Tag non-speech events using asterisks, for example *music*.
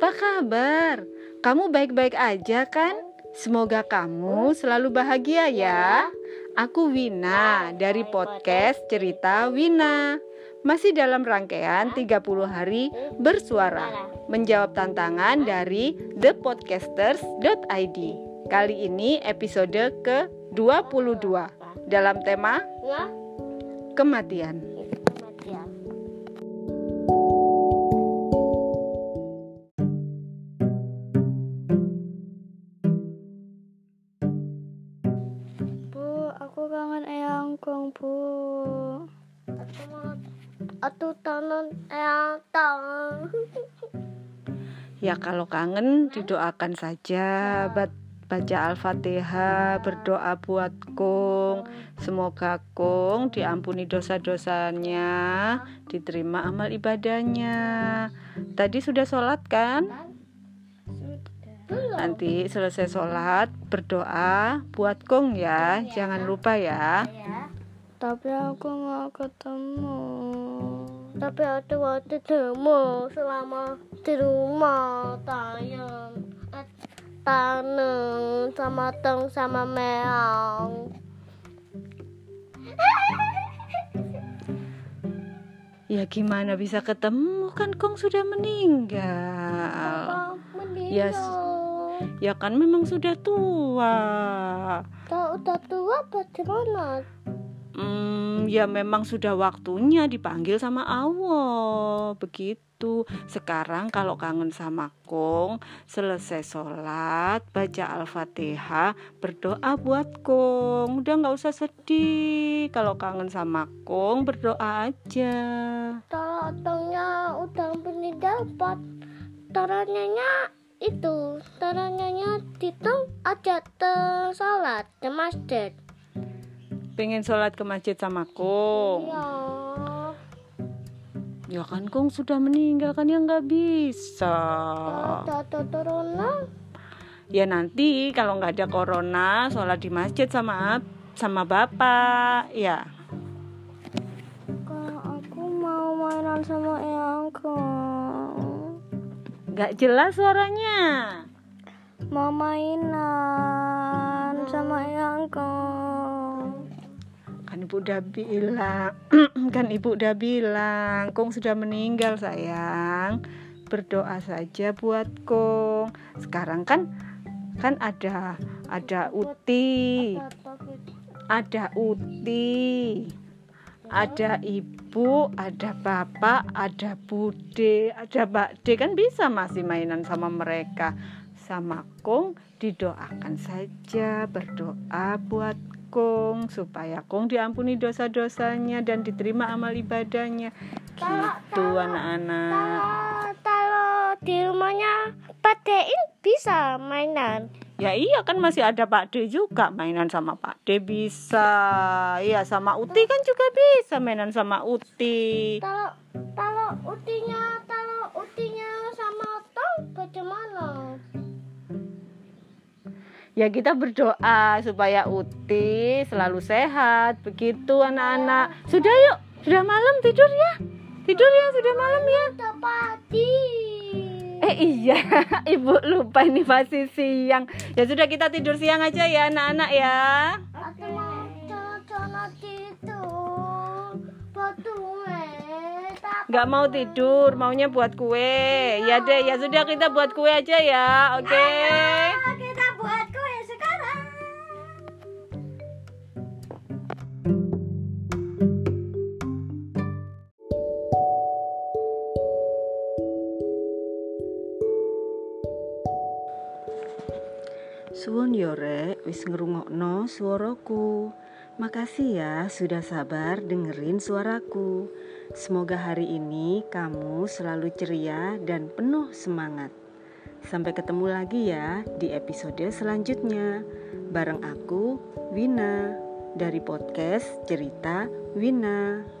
Apa kabar? Kamu baik-baik aja kan? Semoga kamu selalu bahagia ya. Aku Wina dari podcast Cerita Wina. Masih dalam rangkaian 30 hari bersuara menjawab tantangan dari thepodcasters.id. Kali ini episode ke-22 dalam tema kematian. Kong bu tangan tangan. Ya kalau kangen didoakan saja. Baca Al-Fatihah berdoa buat Kung. Semoga Kung diampuni dosa-dosanya diterima amal ibadahnya. Tadi sudah sholat kan? Nanti selesai sholat berdoa buat Kung ya. Jangan lupa ya tapi aku nggak ketemu tapi ada waktu ketemu selama di rumah tayang eh, taneng sama teng sama meong Ya gimana bisa ketemu kan Kong sudah meninggal. meninggal. Ya, ya kan memang sudah tua. Tahu udah tua bagaimana? Hmm, ya memang sudah waktunya dipanggil sama Allah. Begitu. Sekarang kalau kangen sama Kong, selesai sholat, baca Al-Fatihah, berdoa buat Kong. Udah nggak usah sedih. Kalau kangen sama Kong, berdoa aja. Taratongnya udah pernah dapat. Tarannya itu, tarannya ditung aja ke sholat ke masjid pengen sholat ke masjid sama Kong. Iya. Ya kan Kong sudah meninggal kan ya nggak bisa. Ada corona. Ya nanti kalau nggak ada corona sholat di masjid sama sama bapak ya. Kalau aku mau mainan sama eyangku. Nggak jelas suaranya. Mau mainan sama eyangku ibu udah bilang *clears throat* kan ibu udah bilang Kong sudah meninggal sayang. Berdoa saja buat Kong. Sekarang kan kan ada ada Uti. Ada Uti. Ada ibu, ada bapak, ada bude, ada Mbak D kan bisa masih mainan sama mereka. Sama Kong didoakan saja, berdoa buat Kong supaya Kong diampuni dosa-dosanya dan diterima amal ibadahnya. Gitu anak-anak. Kalau di rumahnya Pak Dein bisa mainan. Ya iya kan masih ada Pak D juga mainan sama Pak D bisa. Iya sama Uti kan juga bisa mainan sama Uti. Kalau kalau Utinya ya kita berdoa supaya Uti selalu sehat. Begitu anak-anak. Sudah yuk sudah malam tidur ya. Tidur ya sudah malam ya. Pagi. Eh iya *laughs* ibu lupa ini masih siang. Ya sudah kita tidur siang aja ya anak-anak ya. Nggak mau tidur maunya buat kue. Ya deh ya sudah kita buat kue aja ya. Oke. Okay? Suwun yore wis ngerungokno suaraku. Makasih ya sudah sabar dengerin suaraku. Semoga hari ini kamu selalu ceria dan penuh semangat. Sampai ketemu lagi ya di episode selanjutnya. Bareng aku, Wina, dari podcast Cerita Wina.